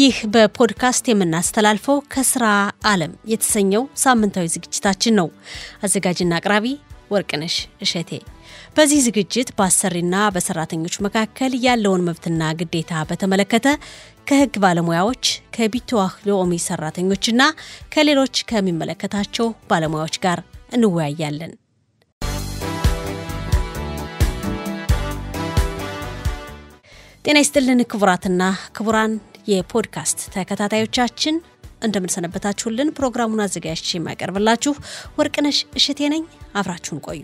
ይህ በፖድካስት የምናስተላልፈው ከስራ ዓለም የተሰኘው ሳምንታዊ ዝግጅታችን ነው። አዘጋጅና አቅራቢ ወርቅነሽ እሸቴ። በዚህ ዝግጅት በአሰሪና በሰራተኞች መካከል ያለውን መብትና ግዴታ በተመለከተ ከሕግ ባለሙያዎች ከቢትዋህ ሎሚ ሰራተኞችና ከሌሎች ከሚመለከታቸው ባለሙያዎች ጋር እንወያያለን። ጤና ይስጥልን ክቡራትና ክቡራን የፖድካስት ተከታታዮቻችን እንደምንሰነበታችሁልን። ፕሮግራሙን አዘጋጅቼ የማቀርብላችሁ ወርቅነሽ እሸቴ ነኝ። አብራችሁን ቆዩ።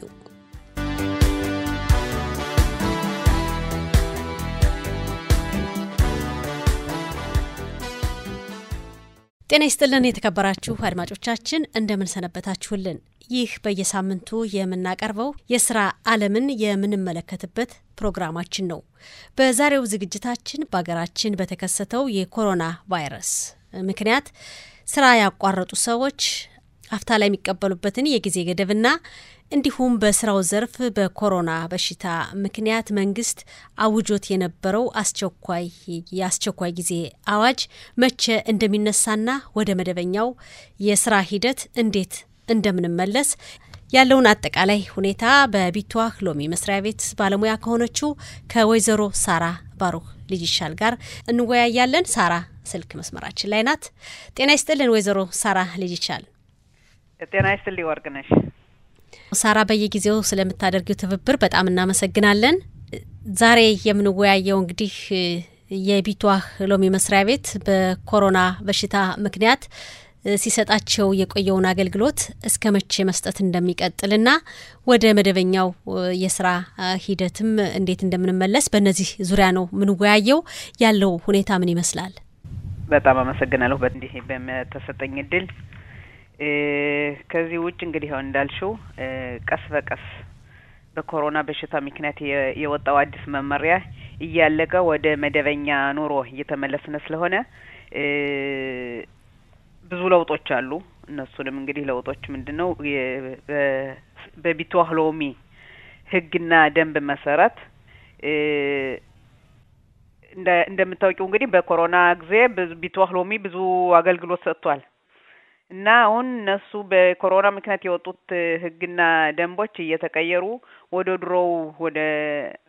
ጤና ይስጥልን የተከበራችሁ አድማጮቻችን እንደምንሰነበታችሁልን። ይህ በየሳምንቱ የምናቀርበው የስራ ዓለምን የምንመለከትበት ፕሮግራማችን ነው። በዛሬው ዝግጅታችን በሀገራችን በተከሰተው የኮሮና ቫይረስ ምክንያት ስራ ያቋረጡ ሰዎች አፍታ ላይ የሚቀበሉበትን የጊዜ ገደብና እንዲሁም በስራው ዘርፍ በኮሮና በሽታ ምክንያት መንግስት አውጆት የነበረው አስቸኳይ የአስቸኳይ ጊዜ አዋጅ መቼ እንደሚነሳና ወደ መደበኛው የስራ ሂደት እንዴት እንደምንመለስ ያለውን አጠቃላይ ሁኔታ በቢትዋህ ሎሚ መስሪያ ቤት ባለሙያ ከሆነችው ከወይዘሮ ሳራ ባሩክ ልጅ ይሻል ጋር እንወያያለን። ሳራ ስልክ መስመራችን ላይ ናት። ጤና ይስጥልን ወይዘሮ ሳራ ልጅ ይሻል። ጤና ይስጥልኝ ወርቅነሽ። ሳራ በየጊዜው ስለምታደርጊው ትብብር በጣም እናመሰግናለን። ዛሬ የምንወያየው እንግዲህ የቢትዋህ ሎሚ መስሪያ ቤት በኮሮና በሽታ ምክንያት ሲሰጣቸው የቆየውን አገልግሎት እስከ መቼ መስጠት እንደሚቀጥልና ወደ መደበኛው የስራ ሂደትም እንዴት እንደምንመለስ በእነዚህ ዙሪያ ነው የምንወያየው። ያለው ሁኔታ ምን ይመስላል? በጣም አመሰግናለሁ በእንዲህ በተሰጠኝ እድል። ከዚህ ውጭ እንግዲህ አሁን እንዳልሽው ቀስ በቀስ በኮሮና በሽታ ምክንያት የወጣው አዲስ መመሪያ እያለቀ ወደ መደበኛ ኑሮ እየተመለስነ ስለሆነ ብዙ ለውጦች አሉ። እነሱንም እንግዲህ ለውጦች ምንድን ነው በቢትዋህ ሎሚ ሕግና ደንብ መሰረት እንደምታውቂው እንግዲህ በኮሮና ጊዜ ቢትዋህ ሎሚ ብዙ አገልግሎት ሰጥቷል እና አሁን እነሱ በኮሮና ምክንያት የወጡት ሕግና ደንቦች እየተቀየሩ ወደ ድሮው ወደ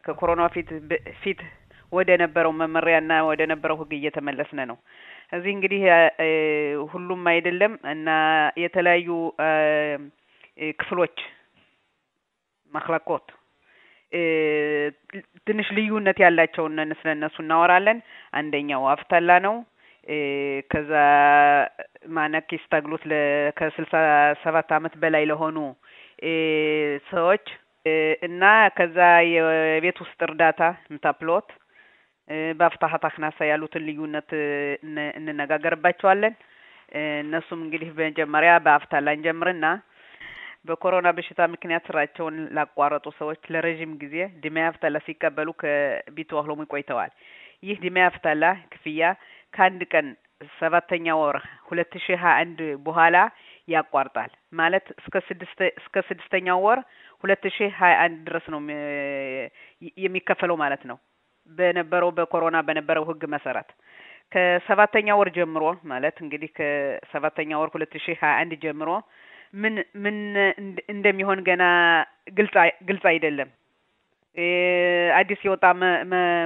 ከኮሮና ፊት ፊት ወደ ነበረው መመሪያና ወደ ነበረው ሕግ እየተመለስነ ነው። እዚህ እንግዲህ ሁሉም አይደለም እና የተለያዩ ክፍሎች መክለኮት ትንሽ ልዩነት ያላቸውን ስለ እነሱ እናወራለን። አንደኛው አፍተላ ነው። ከዛ ማነኪስ ታግሎት ከስልሳ ሰባት አመት በላይ ለሆኑ ሰዎች እና ከዛ የቤት ውስጥ እርዳታ ምታፕሎት በአፍታሀት አክናሳ ያሉትን ልዩነት እንነጋገርባቸዋለን። እነሱም እንግዲህ በመጀመሪያ በአፍታላ እንጀምርና በኮሮና በሽታ ምክንያት ስራቸውን ላቋረጡ ሰዎች ለረዥም ጊዜ ድሜ አፍታላ ሲቀበሉ ከቢትዋህ ሎሚ ቆይተዋል። ይህ ድሜ አፍታላ ክፍያ ከአንድ ቀን ሰባተኛ ወር ሁለት ሺ ሀያ አንድ በኋላ ያቋርጣል ማለት እስከ ስድስት እስከ ስድስተኛው ወር ሁለት ሺ ሀያ አንድ ድረስ ነው የሚከፈለው ማለት ነው። በነበረው በኮሮና በነበረው ህግ መሰረት ከሰባተኛ ወር ጀምሮ ማለት እንግዲህ ከሰባተኛ ወር ሁለት ሺ ሀያ አንድ ጀምሮ ምን ምን እንደሚሆን ገና ግልጽ ግልጽ አይደለም። አዲስ የወጣ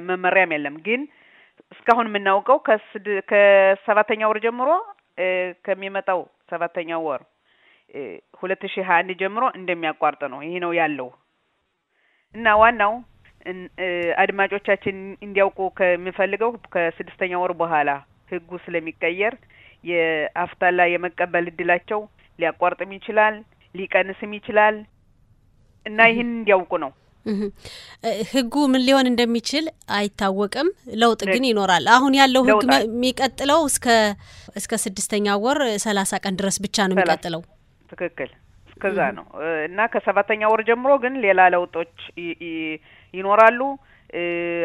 መመሪያም የለም። ግን እስካሁን የምናውቀው ከሰባተኛ ወር ጀምሮ ከሚመጣው ሰባተኛው ወር ሁለት ሺህ ሀያ አንድ ጀምሮ እንደሚያቋርጥ ነው። ይህ ነው ያለው እና ዋናው አድማጮቻችን እንዲያውቁ ከምፈልገው ከስድስተኛ ወር በኋላ ህጉ ስለሚቀየር የአፍታላ የመቀበል እድላቸው ሊያቋርጥም ይችላል፣ ሊቀንስም ይችላል እና ይህን እንዲያውቁ ነው። ህጉ ምን ሊሆን እንደሚችል አይታወቅም። ለውጥ ግን ይኖራል። አሁን ያለው ህግ የሚቀጥለው እስከ እስከ ስድስተኛ ወር ሰላሳ ቀን ድረስ ብቻ ነው የሚቀጥለው። ትክክል፣ እስከዛ ነው እና ከሰባተኛ ወር ጀምሮ ግን ሌላ ለውጦች ይኖራሉ።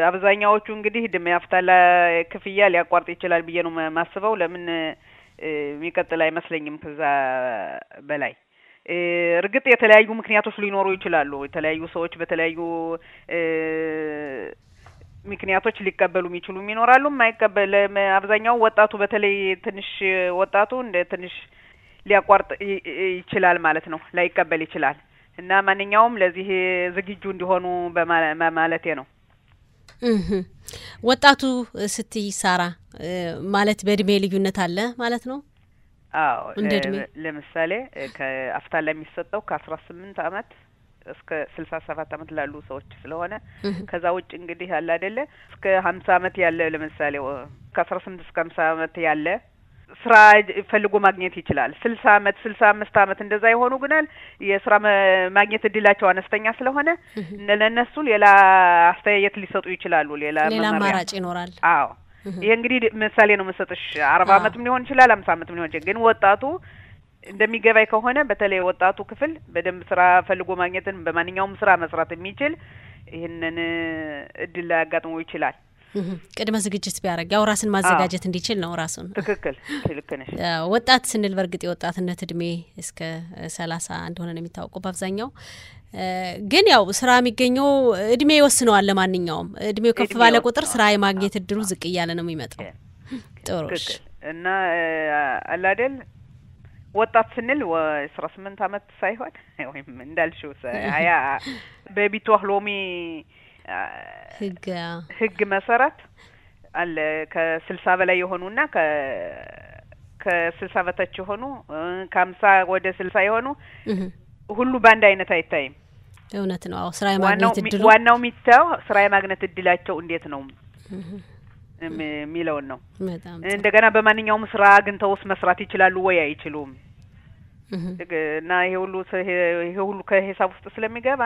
አብዛኛዎቹ እንግዲህ ድሜ አፍታላ ክፍያ ሊያቋርጥ ይችላል ብዬ ነው ማስበው። ለምን የሚቀጥል አይመስለኝም ከዛ በላይ እርግጥ የተለያዩ ምክንያቶች ሊኖሩ ይችላሉ። የተለያዩ ሰዎች በተለያዩ ምክንያቶች ሊቀበሉ የሚችሉም ይኖራሉ። የማይቀበል አብዛኛው ወጣቱ በተለይ ትንሽ ወጣቱ እንደ ትንሽ ሊያቋርጥ ይችላል ማለት ነው፣ ላይቀበል ይችላል እና ማንኛውም ለዚህ ዝግጁ እንዲሆኑ በማለቴ ነው። ወጣቱ ስትይ ሳራ ማለት በእድሜ ልዩነት አለ ማለት ነው? አዎ ለምሳሌ ከአፍታላ የሚሰጠው ከአስራ ስምንት አመት እስከ ስልሳ ሰባት አመት ላሉ ሰዎች ስለሆነ ከዛ ውጭ እንግዲህ ያለ አይደለ እስከ ሀምሳ አመት ያለ ለምሳሌ ከአስራ ስምንት እስከ ሀምሳ አመት ያለ ስራ ፈልጎ ማግኘት ይችላል። ስልሳ አመት ስልሳ አምስት አመት እንደዛ የሆኑ ግናል የስራ ማግኘት እድላቸው አነስተኛ ስለሆነ ለእነሱ ሌላ አስተያየት ሊሰጡ ይችላሉ። ሌላ ሌላ አማራጭ ይኖራል። አዎ ይሄ እንግዲህ ምሳሌ ነው የምሰጥሽ። አርባ አመትም ሊሆን ይችላል፣ ሀምሳ አመትም ሊሆን ይችላል። ግን ወጣቱ እንደሚገባኝ ከሆነ በተለይ ወጣቱ ክፍል በደንብ ስራ ፈልጎ ማግኘትን በማንኛውም ስራ መስራት የሚችል ይህንን እድል ላያጋጥመው ይችላል። ቅድመ ዝግጅት ቢያደርግ ያው ራስን ማዘጋጀት እንዲችል ነው ራሱን። ትክክል ልክ ነሽ። ወጣት ስንል በእርግጥ የወጣትነት እድሜ እስከ ሰላሳ እንደሆነ ነው የሚታወቀው በአብዛኛው። ግን ያው ስራ የሚገኘው እድሜ ይወስነዋል። ለማንኛውም እድሜው ከፍ ባለ ቁጥር ስራ የማግኘት እድሉ ዝቅ እያለ ነው የሚመጣው። ጥሩ እና አላደል ወጣት ስንል አስራ ስምንት አመት ሳይሆን ወይም እንዳልሽው ሀያ በቢቷህ ሎሚ ህግ ህግ መሰረት አለ ከስልሳ በላይ የሆኑና ከ ከስልሳ በታች የሆኑ ከሀምሳ ወደ ስልሳ የሆኑ ሁሉ በአንድ አይነት አይታይም። እውነት ነው። አዎ ስራ የማግኘት እድሉ ዋናው የሚታየው ስራ የማግኘት እድላቸው እንዴት ነው የሚለውን ነው። እንደገና በማንኛውም ስራ አግኝተውስ መስራት ይችላሉ ወይ አይችሉም? እና ይሄ ሁሉ ይሄ ሁሉ ከሂሳብ ውስጥ ስለሚገባ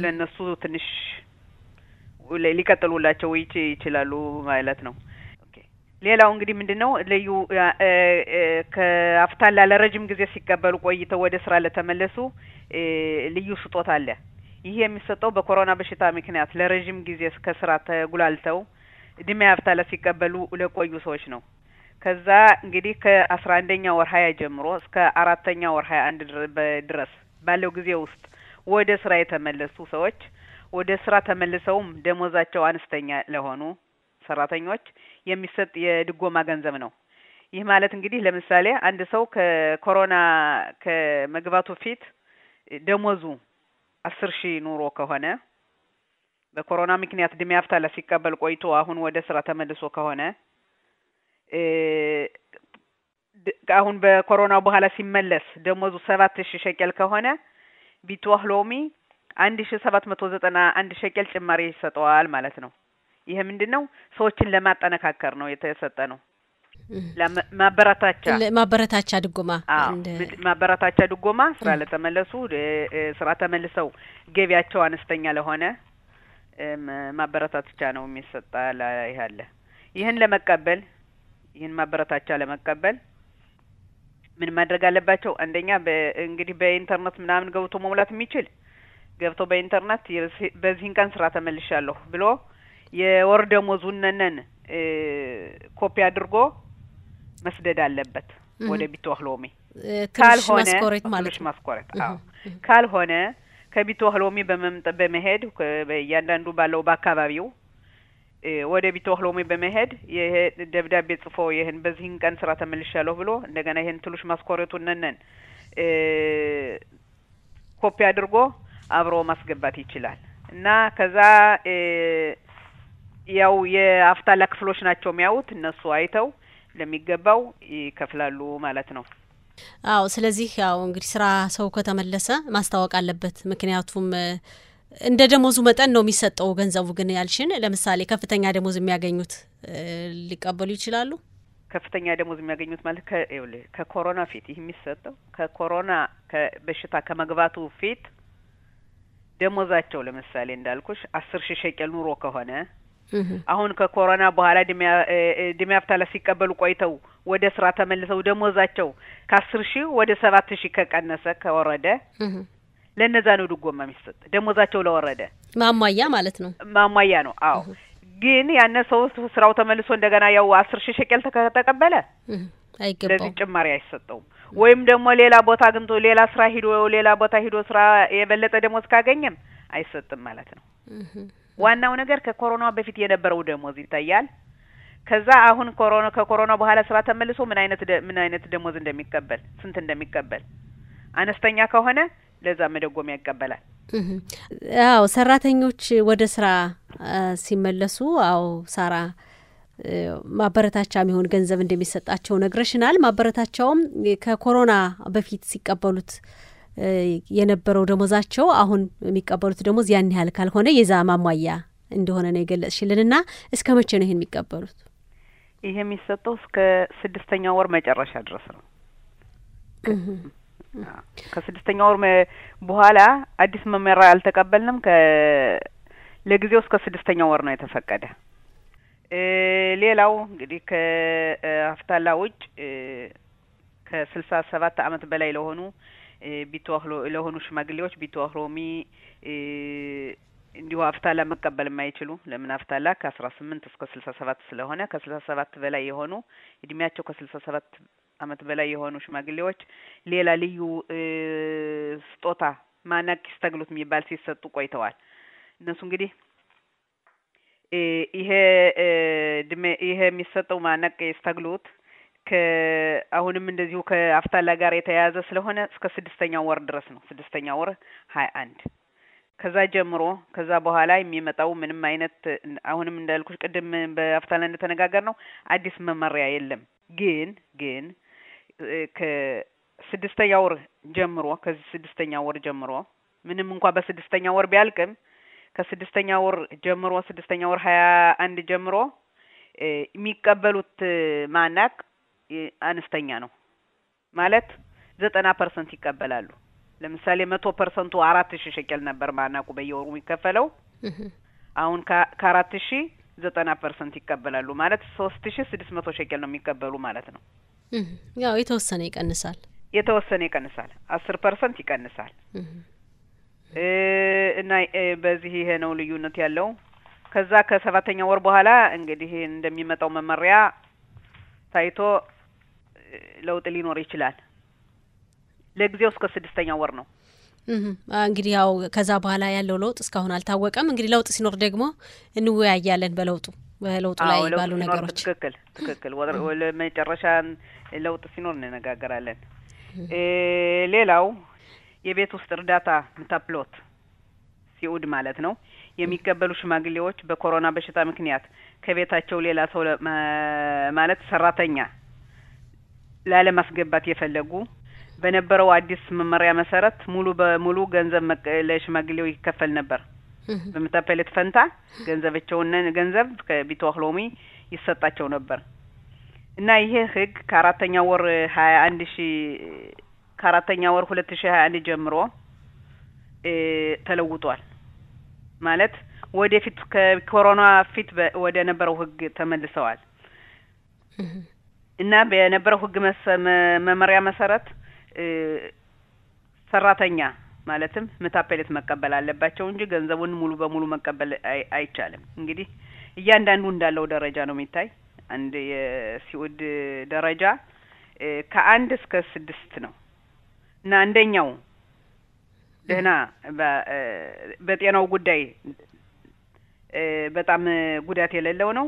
ለእነሱ ትንሽ ሊቀጥሉላቸው ይችላሉ ማለት ነው። ሌላው እንግዲህ ምንድን ነው ልዩ ከአፍታላ ለረጅም ጊዜ ሲቀበሉ ቆይተው ወደ ስራ ለተመለሱ ልዩ ስጦታ አለ። ይህ የሚሰጠው በኮሮና በሽታ ምክንያት ለረጅም ጊዜ ከስራ ተጉላልተው እድሜ አፍታላ ሲቀበሉ ለቆዩ ሰዎች ነው። ከዛ እንግዲህ ከአስራ አንደኛ ወር ሀያ ጀምሮ እስከ አራተኛ ወር ሀያ አንድ ድረስ ባለው ጊዜ ውስጥ ወደ ስራ የተመለሱ ሰዎች ወደ ስራ ተመልሰውም ደሞዛቸው አነስተኛ ለሆኑ ሰራተኞች የሚሰጥ የድጎማ ገንዘብ ነው። ይህ ማለት እንግዲህ ለምሳሌ አንድ ሰው ከኮሮና ከመግባቱ ፊት ደሞዙ አስር ሺህ ኑሮ ከሆነ በኮሮና ምክንያት እድሜ አፍታላ ሲቀበል ቆይቶ አሁን ወደ ስራ ተመልሶ ከሆነ አሁን በኮሮና በኋላ ሲመለስ ደሞዙ ሰባት ሺህ ሸቀል ከሆነ ቢትዋህ ሎሚ አንድ ሺ ሰባት መቶ ዘጠና አንድ ሸቀል ጭማሪ ይሰጠዋል ማለት ነው። ይሄ ምንድን ነው? ሰዎችን ለማጠነካከር ነው የተሰጠ ነው። ማበረታቻ ማበረታቻ ድጎማ ማበረታቻ ድጎማ ስራ ለተመለሱ ስራ ተመልሰው ገቢያቸው አነስተኛ ለሆነ ማበረታቻ ነው የሚሰጣ ይህ አለ። ይህን ለመቀበል ይህን ማበረታቻ ለመቀበል ምን ማድረግ አለባቸው? አንደኛ እንግዲህ በኢንተርኔት ምናምን ገብቶ መሙላት የሚችል ገብቶ በኢንተርኔት በዚህን ቀን ስራ ተመልሻለሁ ብሎ የወር ደሞዙነነን ኮፒ አድርጎ መስደድ አለበት ወደ ביטוח לאומי። ካልሆነ תלוש משכורת አዎ፣ ካልሆነ ከביטוח לאומי በመምጠ በመሄድ እያንዳንዱ ባለው በአካባቢው ወደ ביטוח לאומי በመሄድ ይሄ ደብዳቤ ጽፎ ይህን በዚህን ቀን ስራ ተመልሻለሁ ብሎ እንደገና ይህን ትሉሽ ማስኮሬቱን ነን ኮፒ አድርጎ አብሮ ማስገባት ይችላል። እና ከዛ ያው የ אבטלה ክፍሎች ናቸው የሚያዩት እነሱ አይተው ለሚገባው ይከፍላሉ ማለት ነው። አዎ። ስለዚህ ያው እንግዲህ ስራ ሰው ከተመለሰ ማስታወቅ አለበት። ምክንያቱም እንደ ደሞዙ መጠን ነው የሚሰጠው ገንዘቡ። ግን ያልሽን ለምሳሌ ከፍተኛ ደሞዝ የሚያገኙት ሊቀበሉ ይችላሉ። ከፍተኛ ደሞዝ የሚያገኙት ማለት ከኮሮና ፊት ይህ የሚሰጠው ከኮሮና በሽታ ከመግባቱ ፊት ደሞዛቸው ለምሳሌ እንዳልኩሽ አስር ሺህ ሸቀል ኑሮ ከሆነ አሁን ከኮሮና በኋላ እድሜ አፍታላ ሲቀበሉ ቆይተው ወደ ስራ ተመልሰው ደሞዛቸው ከአስር ሺህ ወደ ሰባት ሺህ ከቀነሰ ከወረደ ለእነዛ ነው ድጎማ የሚሰጥ ደሞዛቸው ለወረደ ማሟያ ማለት ነው። ማሟያ ነው። አዎ ግን ያነ ሰው ስራው ተመልሶ እንደገና ያው አስር ሺህ ሸቀል ተቀበለ አይገባው ለዚህ ጭማሪ አይሰጠውም። ወይም ደግሞ ሌላ ቦታ አግኝቶ ሌላ ስራ ሂዶ ሌላ ቦታ ሂዶ ስራ የበለጠ ደሞዝ ካገኘም አይሰጥም ማለት ነው። ዋናው ነገር ከኮሮና በፊት የነበረው ደሞዝ ይታያል። ከዛ አሁን ኮሮና ከኮሮና በኋላ ስራ ተመልሶ ምን አይነት ምን አይነት ደሞዝ እንደሚቀበል ስንት እንደሚቀበል አነስተኛ ከሆነ ለዛ መደጎሚያ ይቀበላል። አዎ ሰራተኞች ወደ ስራ ሲመለሱ አዎ ሳራ ማበረታቻ የሚሆን ገንዘብ እንደሚሰጣቸው ነግረሽናል። ማበረታቻውም ከኮሮና በፊት ሲቀበሉት የነበረው ደሞዛቸው አሁን የሚቀበሉት ደሞዝ ያን ያህል ካልሆነ የዛ ማሟያ እንደሆነ ነው የገለጽሽልን። እና እስከ መቼ ነው ይህን የሚቀበሉት? ይሄ የሚሰጠው እስከ ስድስተኛ ወር መጨረሻ ድረስ ነው። ከስድስተኛ ወር በኋላ አዲስ መመሪያ አልተቀበልንም። ከ ለጊዜው እስከ ስድስተኛ ወር ነው የተፈቀደ። ሌላው እንግዲህ ከአፍታላ ውጭ ከስልሳ ሰባት አመት በላይ ለሆኑ ቢተዋህሎ ለሆኑ ሽማግሌዎች ቢተዋህሎሚ እንዲሁ አፍታላ መቀበል የማይችሉ ለምን አፍታላ ከአስራ ስምንት እስከ ስልሳ ሰባት ስለሆነ ከስልሳ ሰባት በላይ የሆኑ እድሜያቸው ከስልሳ ሰባት አመት በላይ የሆኑ ሽማግሌዎች ሌላ ልዩ ስጦታ ማናኪስ ተግሎት የሚባል ሲሰጡ ቆይተዋል። እነሱ እንግዲህ ይሄ ይሄ የሚሰጠው ማነቅ ተግሎት ከአሁንም እንደዚሁ ከአፍታላ ጋር የተያያዘ ስለሆነ እስከ ስድስተኛ ወር ድረስ ነው። ስድስተኛ ወር ሀያ አንድ ከዛ ጀምሮ ከዛ በኋላ የሚመጣው ምንም አይነት አሁንም እንዳልኩሽ ቅድም በአፍታላ እንደተነጋገር ነው አዲስ መመሪያ የለም። ግን ግን ከስድስተኛ ወር ጀምሮ ከዚህ ስድስተኛ ወር ጀምሮ ምንም እንኳ በስድስተኛ ወር ቢያልቅም ከስድስተኛ ወር ጀምሮ ስድስተኛ ወር ሀያ አንድ ጀምሮ የሚቀበሉት ማናቅ አነስተኛ ነው ማለት ዘጠና percent ይቀበላሉ። ለምሳሌ መቶ percent ኡ አራት ሺህ ሸቀል ነበር ማናቁ በየወሩ የሚከፈለው አሁን ከአራት ሺህ ዘጠና percent ይቀበላሉ ማለት ሶስት ሺህ ስድስት መቶ ሸቀል ነው የሚቀበሉ ማለት ነው። ያው የተወሰነ ይቀንሳል፣ የተወሰነ ይቀንሳል፣ አስር percent ይቀንሳል። እና በዚህ ይሄ ነው ልዩነት ያለው። ከዛ ከሰባተኛ ወር በኋላ እንግዲህ እንደሚመጣው መመሪያ ታይቶ ለውጥ ሊኖር ይችላል። ለጊዜው እስከ ስድስተኛ ወር ነው። እንግዲህ ያው ከዛ በኋላ ያለው ለውጥ እስካሁን አልታወቀም። እንግዲህ ለውጥ ሲኖር ደግሞ እንወያያለን በለውጡ በለውጡ ላይ ባሉ ነገሮች። ትክክል ትክክል። ለመጨረሻ ለውጥ ሲኖር እንነጋገራለን። ሌላው የቤት ውስጥ እርዳታ ምታፕሎት ሲኡድ ማለት ነው የሚቀበሉ ሽማግሌዎች በኮሮና በሽታ ምክንያት ከቤታቸው ሌላ ሰው ማለት ሰራተኛ ላለማስገባት የፈለጉ በነበረው አዲስ መመሪያ መሰረት ሙሉ በሙሉ ገንዘብ ለሽማግሌው ይከፈል ነበር። በምታፔሌት ፈንታ ገንዘባቸውን ገንዘብ ከቢተዋህሎሚ ይሰጣቸው ነበር እና ይሄ ህግ ከአራተኛ ወር ሀያ አንድ ሺ ከአራተኛ ወር ሁለት ሺ ሀያ አንድ ጀምሮ ተለውጧል። ማለት ወደፊት ከኮሮና ፊት ወደ ነበረው ህግ ተመልሰዋል እና በነበረው ህግ መመሪያ መሰረት ሰራተኛ ማለትም ምታፔሌት መቀበል አለባቸው እንጂ ገንዘቡን ሙሉ በሙሉ መቀበል አይቻልም። እንግዲህ እያንዳንዱ እንዳለው ደረጃ ነው የሚታይ። አንድ የሲኡድ ደረጃ ከአንድ እስከ ስድስት ነው እና አንደኛው ደህና በጤናው ጉዳይ በጣም ጉዳት የሌለው ነው።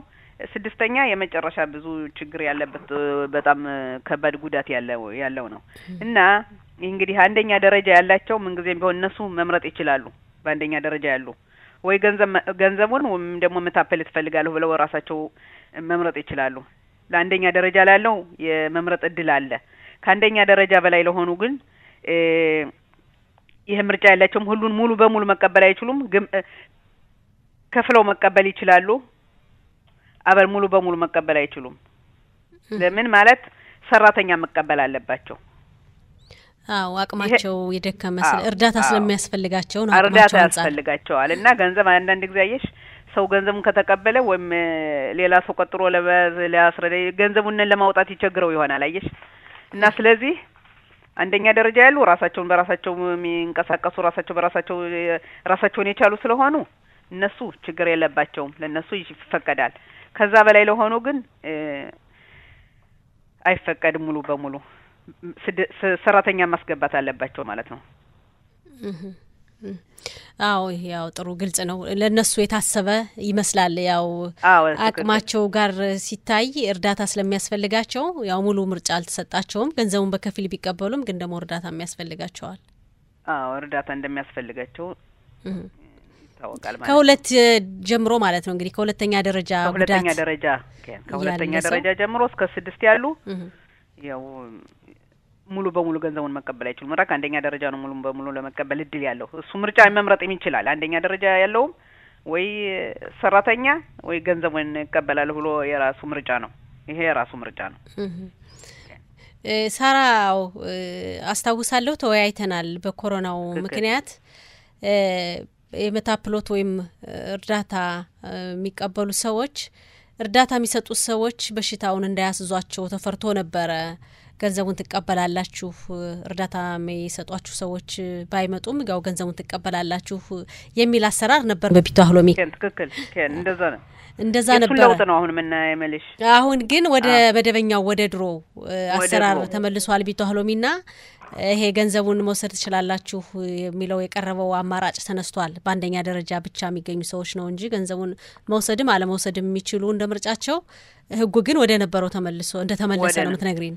ስድስተኛ የመጨረሻ ብዙ ችግር ያለበት በጣም ከባድ ጉዳት ያለው ያለው ነው እና ይህ እንግዲህ አንደኛ ደረጃ ያላቸው ምንጊዜም ቢሆን እነሱ መምረጥ ይችላሉ። በአንደኛ ደረጃ ያሉ ወይ ገንዘብ ገንዘቡን ወይም ደግሞ ምታፔል ትፈልጋለሁ ብለው ራሳቸው መምረጥ ይችላሉ። ለአንደኛ ደረጃ ላለው የመምረጥ እድል አለ። ከአንደኛ ደረጃ በላይ ለሆኑ ግን ይህ ምርጫ ያላቸውም ሁሉን ሙሉ በሙሉ መቀበል አይችሉም። ግን ከፍለው መቀበል ይችላሉ። አበል ሙሉ በሙሉ መቀበል አይችሉም። ለምን ማለት ሰራተኛ መቀበል አለባቸው። አዎ አቅማቸው የደከመ እርዳታ ስለሚያስፈልጋቸው ነው። እርዳታ ያስፈልጋቸዋል እና ገንዘብ አንዳንድ ጊዜ አየሽ ሰው ገንዘቡን ከተቀበለ ወይም ሌላ ሰው ቀጥሮ ሊያስረዳ ገንዘቡን ለማውጣት ይቸግረው ይሆናል አየሽ እና ስለዚህ አንደኛ ደረጃ ያሉ ራሳቸውን በራሳቸው የሚንቀሳቀሱ ራሳቸው በራሳቸው ራሳቸውን የቻሉ ስለሆኑ እነሱ ችግር የለባቸውም፣ ለእነሱ ይፈቀዳል። ከዛ በላይ ለሆኑ ግን አይፈቀድም። ሙሉ በሙሉ ሰራተኛ ማስገባት አለባቸው ማለት ነው። አዎ ያው ጥሩ ግልጽ ነው። ለእነሱ የታሰበ ይመስላል። ያው አቅማቸው ጋር ሲታይ እርዳታ ስለሚያስፈልጋቸው ያው ሙሉ ምርጫ አልተሰጣቸውም። ገንዘቡን በከፊል ቢቀበሉም ግን ደግሞ እርዳታ የሚያስፈልጋቸዋል። አዎ እርዳታ እንደሚያስፈልጋቸው ይታወቃል ማለት ከሁለት ጀምሮ ማለት ነው እንግዲህ ከሁለተኛ ደረጃ ከሁለተኛ ደረጃ ከሁለተኛ? ደረጃ ጀምሮ እስከ ስድስት ያሉ ያው ሙሉ በሙሉ ገንዘቡን መቀበል አይችሉም። ምራቅ አንደኛ ደረጃ ነው ሙሉ በሙሉ ለመቀበል እድል ያለው እሱ ምርጫ መምረጥ ይችላል። አንደኛ ደረጃ ያለውም ወይ ሰራተኛ ወይ ገንዘቡን እቀበላለሁ ብሎ የራሱ ምርጫ ነው። ይሄ የራሱ ምርጫ ነው። ሳራው አስታውሳለሁ ተወያይተናል። በኮሮናው ምክንያት እ፣ የመታፕሎት ወይም እርዳታ የሚቀበሉ ሰዎች እርዳታ የሚሰጡት ሰዎች በሽታውን እንዳያስዟቸው ተፈርቶ ነበረ። ገንዘቡን ትቀበላላችሁ፣ እርዳታ የሚሰጧችሁ ሰዎች ባይመጡም ያው ገንዘቡን ትቀበላላችሁ የሚል አሰራር ነበር በቢቷ ህሎሚ ኬን ትክክል እንደዛ ነው። እንደዛ ነበረ። ለውጥ ነው አሁን የምናየው መልሽ አሁን ግን ወደ መደበኛው ወደ ድሮ አሰራር ተመልሷል። ቢቷ ህሎሚና ይሄ ገንዘቡን መውሰድ ትችላላችሁ የሚለው የቀረበው አማራጭ ተነስቷል። በአንደኛ ደረጃ ብቻ የሚገኙ ሰዎች ነው እንጂ ገንዘቡን መውሰድም አለመውሰድም የሚችሉ እንደ ምርጫቸው። ህጉ ግን ወደ ነበረው ተመልሶ እንደ ተመለሰ ነው የምትነግሪን።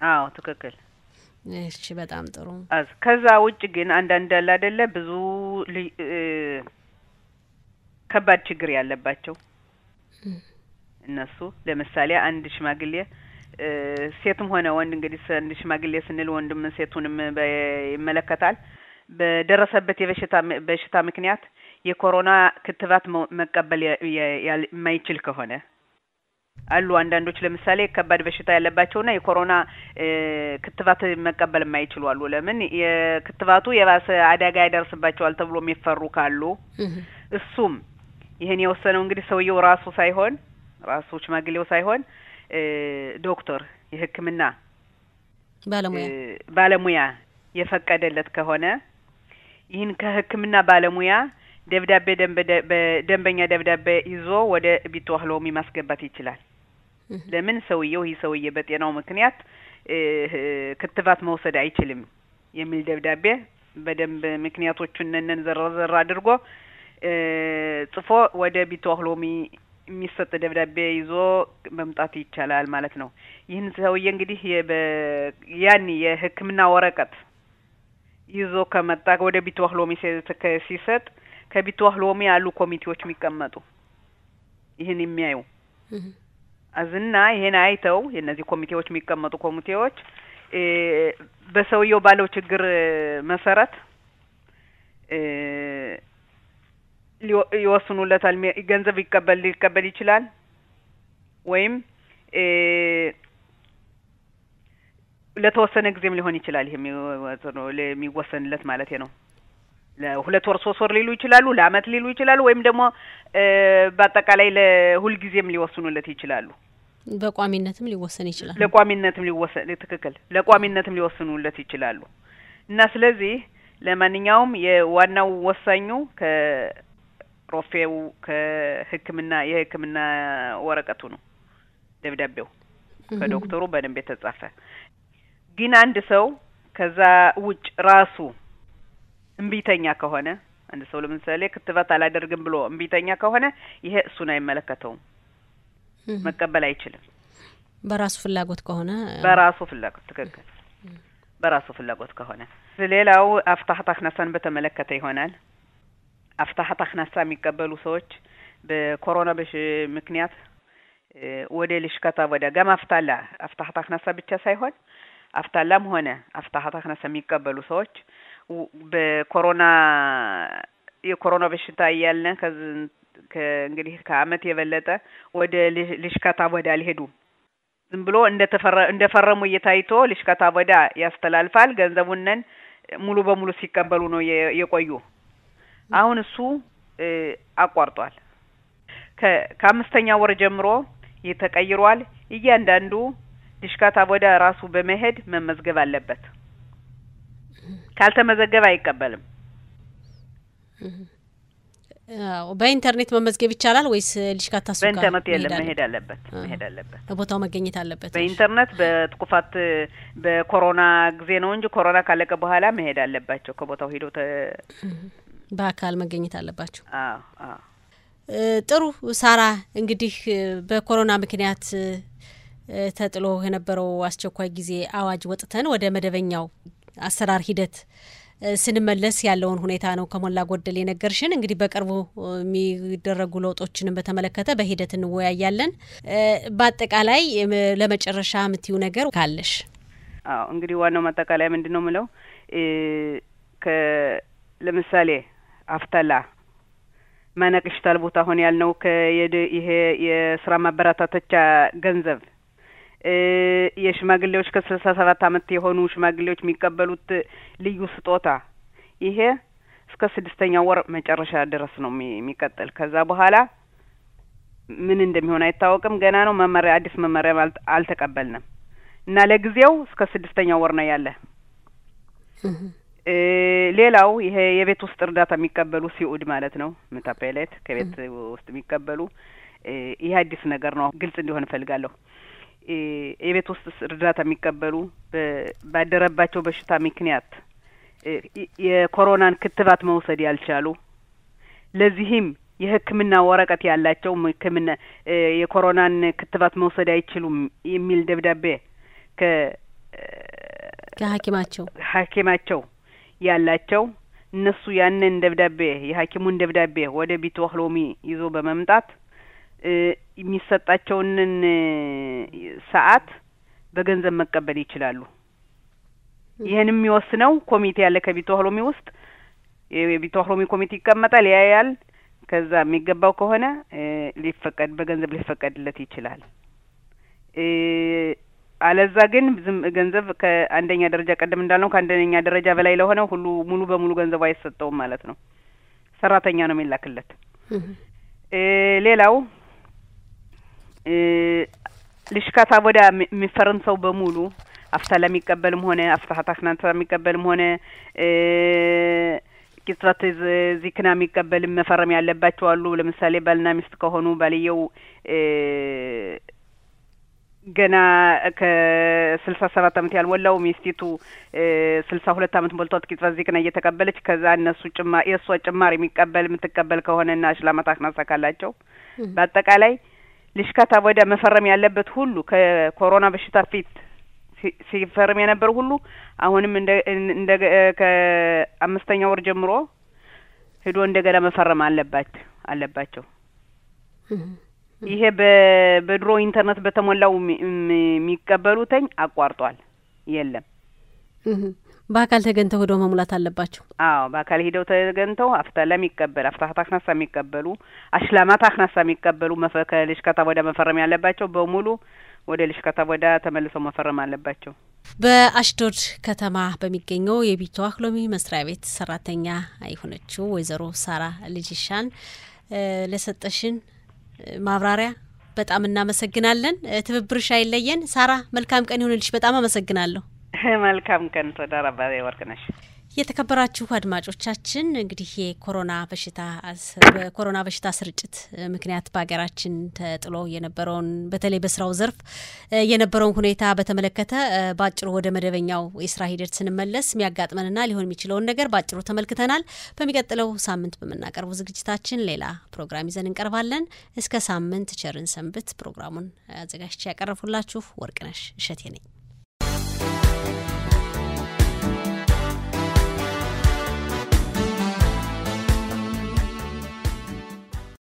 አዎ ትክክል። እሺ፣ በጣም ጥሩ። ከዛ ውጭ ግን አንዳንድ ያለ አይደለ ብዙ ከባድ ችግር ያለባቸው እነሱ ለምሳሌ አንድ ሽማግሌ ሴትም ሆነ ወንድ እንግዲህ አንድ ሽማግሌ ስንል ወንድም ሴቱንም ይመለከታል። በደረሰበት የበሽታ በሽታ ምክንያት የኮሮና ክትባት መቀበል የማይችል ከሆነ አሉ አንዳንዶች ለምሳሌ ከባድ በሽታ ያለባቸውና የኮሮና ክትባት መቀበል የማይችሉ አሉ። ለምን የክትባቱ የባሰ አደጋ ያደርስባቸዋል ተብሎ የሚፈሩ ካሉ እሱም ይህን የወሰነው እንግዲህ ሰውየው ራሱ ሳይሆን ራሱ ሽማግሌው ሳይሆን ዶክተር የሕክምና ባለሙያ ባለሙያ የፈቀደለት ከሆነ ይህን ከሕክምና ባለሙያ ደብዳቤ ደንበ- በደንበኛ ደብዳቤ ይዞ ወደ ቢቶ ህሎሚ ማስገባት ይችላል። ለምን ሰውየው ይህ ሰውዬ በጤናው ምክንያት ክትባት መውሰድ አይችልም የሚል ደብዳቤ በደንብ ምክንያቶቹን ነን ዘርዘር አድርጎ ጽፎ ወደ ቢቶ ህሎሚ የሚሰጥ ደብዳቤ ይዞ መምጣት ይቻላል ማለት ነው። ይህን ሰውዬ እንግዲህ ያን የህክምና ወረቀት ይዞ ከመጣ ወደ ሲ- ከ- ሲሰጥ ከቢቶ ህሎሚ ያሉ ኮሚቴዎች የሚቀመጡ ይህን የሚያዩ አዝና ይሄን አይተው የእነዚህ ኮሚቴዎች የሚቀመጡ ኮሚቴዎች በሰውየው ባለው ችግር መሰረት ይወስኑለታል። ገንዘብ ይቀበል ሊቀበል ይችላል ወይም ለተወሰነ ጊዜም ሊሆን ይችላል። ይሄ የሚወሰንለት ማለት ነው። ለሁለት ወር ሶስት ወር ሊሉ ይችላሉ፣ ለአመት ሊሉ ይችላሉ፣ ወይም ደግሞ በአጠቃላይ ለሁልጊዜም ሊወስኑለት ይችላሉ። በቋሚነትም ሊወሰን ይችላል። ለቋሚነትም ሊወሰን ትክክል ለቋሚነትም ሊወስኑለት ይችላሉ። እና ስለዚህ ለማንኛውም የዋናው ወሳኙ ከሮፌው ከሕክምና የሕክምና ወረቀቱ ነው ደብዳቤው ከዶክተሩ በደንብ የተጻፈ። ግን አንድ ሰው ከዛ ውጭ ራሱ እምቢተኛ ከሆነ አንድ ሰው ለምሳሌ ክትባት አላደርግም ብሎ እምቢተኛ ከሆነ ይሄ እሱን አይመለከተውም፣ መቀበል አይችልም። በራሱ ፍላጎት ከሆነ በራሱ ፍላጎት ትክክል፣ በራሱ ፍላጎት ከሆነ። ሌላው አፍታህት አክናሳን በተመለከተ ይሆናል። አፍታህት አክናሳ የሚቀበሉ ሰዎች በኮሮና በሽ ምክንያት ወደ ልሽከታ ወደ ገም አፍታላ አፍታህት አክናሳ ብቻ ሳይሆን አፍታላም ሆነ አፍታህት አክናሳ የሚቀበሉ ሰዎች በኮሮና የኮሮና በሽታ እያለ ከእንግዲህ ከአመት የበለጠ ወደ ልሽ- ልሽከታ ወደ አልሄዱም ዝም ብሎ እንደ ፈረሙ እየታይቶ ልሽከታ ወዳ ያስተላልፋል። ገንዘቡነን ሙሉ በሙሉ ሲቀበሉ ነው የቆዩ። አሁን እሱ አቋርጧል። ከአምስተኛ ወር ጀምሮ ይህ ተቀይሯል። እያንዳንዱ ልሽካታ ወዳ ራሱ በመሄድ መመዝገብ አለበት። ካልተመዘገበ አይቀበልም። በኢንተርኔት መመዝገብ ይቻላል ወይስ ልሽካታ ጋር በኢንተርኔት የለም፣ መሄድ አለበት መሄድ አለበት። ቦታው መገኘት አለበት። በኢንተርኔት በጥቁፋት በኮሮና ጊዜ ነው እንጂ ኮሮና ካለቀ በኋላ መሄድ አለባቸው። ከቦታው ተ- በአካል መገኘት አለባቸው። አዎ አዎ ጥሩ ሳራ፣ እንግዲህ በኮሮና ምክንያት ተጥሎ የነበረው አስቸኳይ ጊዜ አዋጅ ወጥተን ወደ መደበኛው አሰራር ሂደት ስንመለስ ያለውን ሁኔታ ነው ከሞላ ጎደል የነገርሽን። እንግዲህ በቅርቡ የሚደረጉ ለውጦችንም በተመለከተ በሂደት እንወያያለን። በአጠቃላይ ለመጨረሻ የምትዩ ነገር ካለሽ? አዎ እንግዲህ ዋናው ማጠቃለያ ምንድን ነው ምለው ለምሳሌ አፍተላ ማነቅሽታል ቦታ ሆን ያልነው ይሄ የስራ ማበረታተቻ ገንዘብ የሽማግሌዎች ከስልሳ ሰባት አመት የሆኑ ሽማግሌዎች የሚቀበሉት ልዩ ስጦታ ይሄ እስከ ስድስተኛው ወር መጨረሻ ድረስ ነው የሚቀጥል። ከዛ በኋላ ምን እንደሚሆን አይታወቅም። ገና ነው መመሪያ፣ አዲስ መመሪያ አልተቀበልንም እና ለጊዜው እስከ ስድስተኛው ወር ነው ያለ። ሌላው ይሄ የቤት ውስጥ እርዳታ የሚቀበሉ ሲኡድ ማለት ነው ምታፓይለት ከቤት ውስጥ የሚቀበሉ ይህ አዲስ ነገር ነው። ግልጽ እንዲሆን እፈልጋለሁ። የቤት ውስጥ እርዳታ የሚቀበሉ ባደረባቸው በሽታ ምክንያት የኮሮናን ክትባት መውሰድ ያልቻሉ ለዚህም የሕክምና ወረቀት ያላቸው ሕክምና የኮሮናን ክትባት መውሰድ አይችሉም የሚል ደብዳቤ ከ ከሐኪማቸው ሐኪማቸው ያላቸው እነሱ ያንን ደብዳቤ የሐኪሙን ደብዳቤ ወደ ቢትዋህ ሎሚ ይዞ በመምጣት የሚሰጣቸውንን ሰዓት በገንዘብ መቀበል ይችላሉ። ይህን የሚወስነው ኮሚቴ ያለ ከቢትዋህ ሎሚ ውስጥ የቢትዋህ ሎሚ ኮሚቴ ይቀመጣል፣ ያያል። ከዛ የሚገባው ከሆነ ሊፈቀድ በገንዘብ ሊፈቀድለት ይችላል። አለዛ ግን ዝም ገንዘብ ከአንደኛ ደረጃ ቀደም እንዳልነው ከአንደኛ ደረጃ በላይ ለሆነው ሁሉ ሙሉ በሙሉ ገንዘቡ አይሰጠውም ማለት ነው። ሰራተኛ ነው የሚላክለት። ሌላው ልሽካታ ወዳ የሚፈርም ሰው በሙሉ አፍታላ የሚቀበልም ሆነ አፍታሀት አክናንታ የሚቀበልም ሆነ ቂጽበት ዚክና የሚቀበልም መፈረም ያለባቸው አሉ። ለምሳሌ ባልና ሚስት ከሆኑ ባልየው ገና ከስልሳ ሰባት አመት ያልሞላው ሚስቲቱ ስልሳ ሁለት አመት ሞልቷት ቂጽበት ዚክና እየተቀበለች ከዛ እነሱ ጭማ የእሷ ጭማሪ የሚቀበል የምትቀበል ከሆነ ና ሽላማት አክናሳ ካላቸው በአጠቃላይ ልሽካታ ወዳ መፈረም ያለበት ሁሉ ከኮሮና በሽታ ፊት ሲፈርም የነበረው ሁሉ አሁንም እንደ እንደ ከአምስተኛ ወር ጀምሮ ሄዶ እንደገና መፈረም አለባት አለባቸው። ይሄ በድሮ ኢንተርኔት በተሞላው የሚቀበሉተኝ አቋርጧል። የለም በአካል ተገኝተው ሄደው መሙላት አለባቸው። አዎ በአካል ሂደው ተገኝተው አፍታላ የሚቀበል አፍታሀት አክናሳ የሚቀበሉ አሽላማት አክናሳ የሚቀበሉ ከልሽከታ ወዳ መፈረም ያለባቸው በሙሉ ወደ ልሽከታ ወዳ ተመልሰው መፈረም አለባቸው። በአሽዶድ ከተማ በሚገኘው የቢትዋህ ሎሚ መስሪያ ቤት ሰራተኛ የሆነችው ወይዘሮ ሳራ ልጅሻን ለሰጠሽን ማብራሪያ በጣም እናመሰግናለን። ትብብርሽ አይለየን። ሳራ መልካም ቀን ይሁንልሽ። በጣም አመሰግናለሁ። መልካም ቀን ተዳራባ ወርቅነሽ። የተከበራችሁ አድማጮቻችን እንግዲህ የኮሮና በሽታ በኮሮና በሽታ ስርጭት ምክንያት በሀገራችን ተጥሎ የነበረውን በተለይ በስራው ዘርፍ የነበረውን ሁኔታ በተመለከተ በአጭሩ ወደ መደበኛው የስራ ሂደት ስንመለስ የሚያጋጥመንና ሊሆን የሚችለውን ነገር በአጭሩ ተመልክተናል። በሚቀጥለው ሳምንት በምናቀርቡ ዝግጅታችን ሌላ ፕሮግራም ይዘን እንቀርባለን። እስከ ሳምንት ቸርን ሰንብት። ፕሮግራሙን አዘጋጅቼ ያቀረብኩላችሁ ወርቅነሽ እሸቴ ነኝ።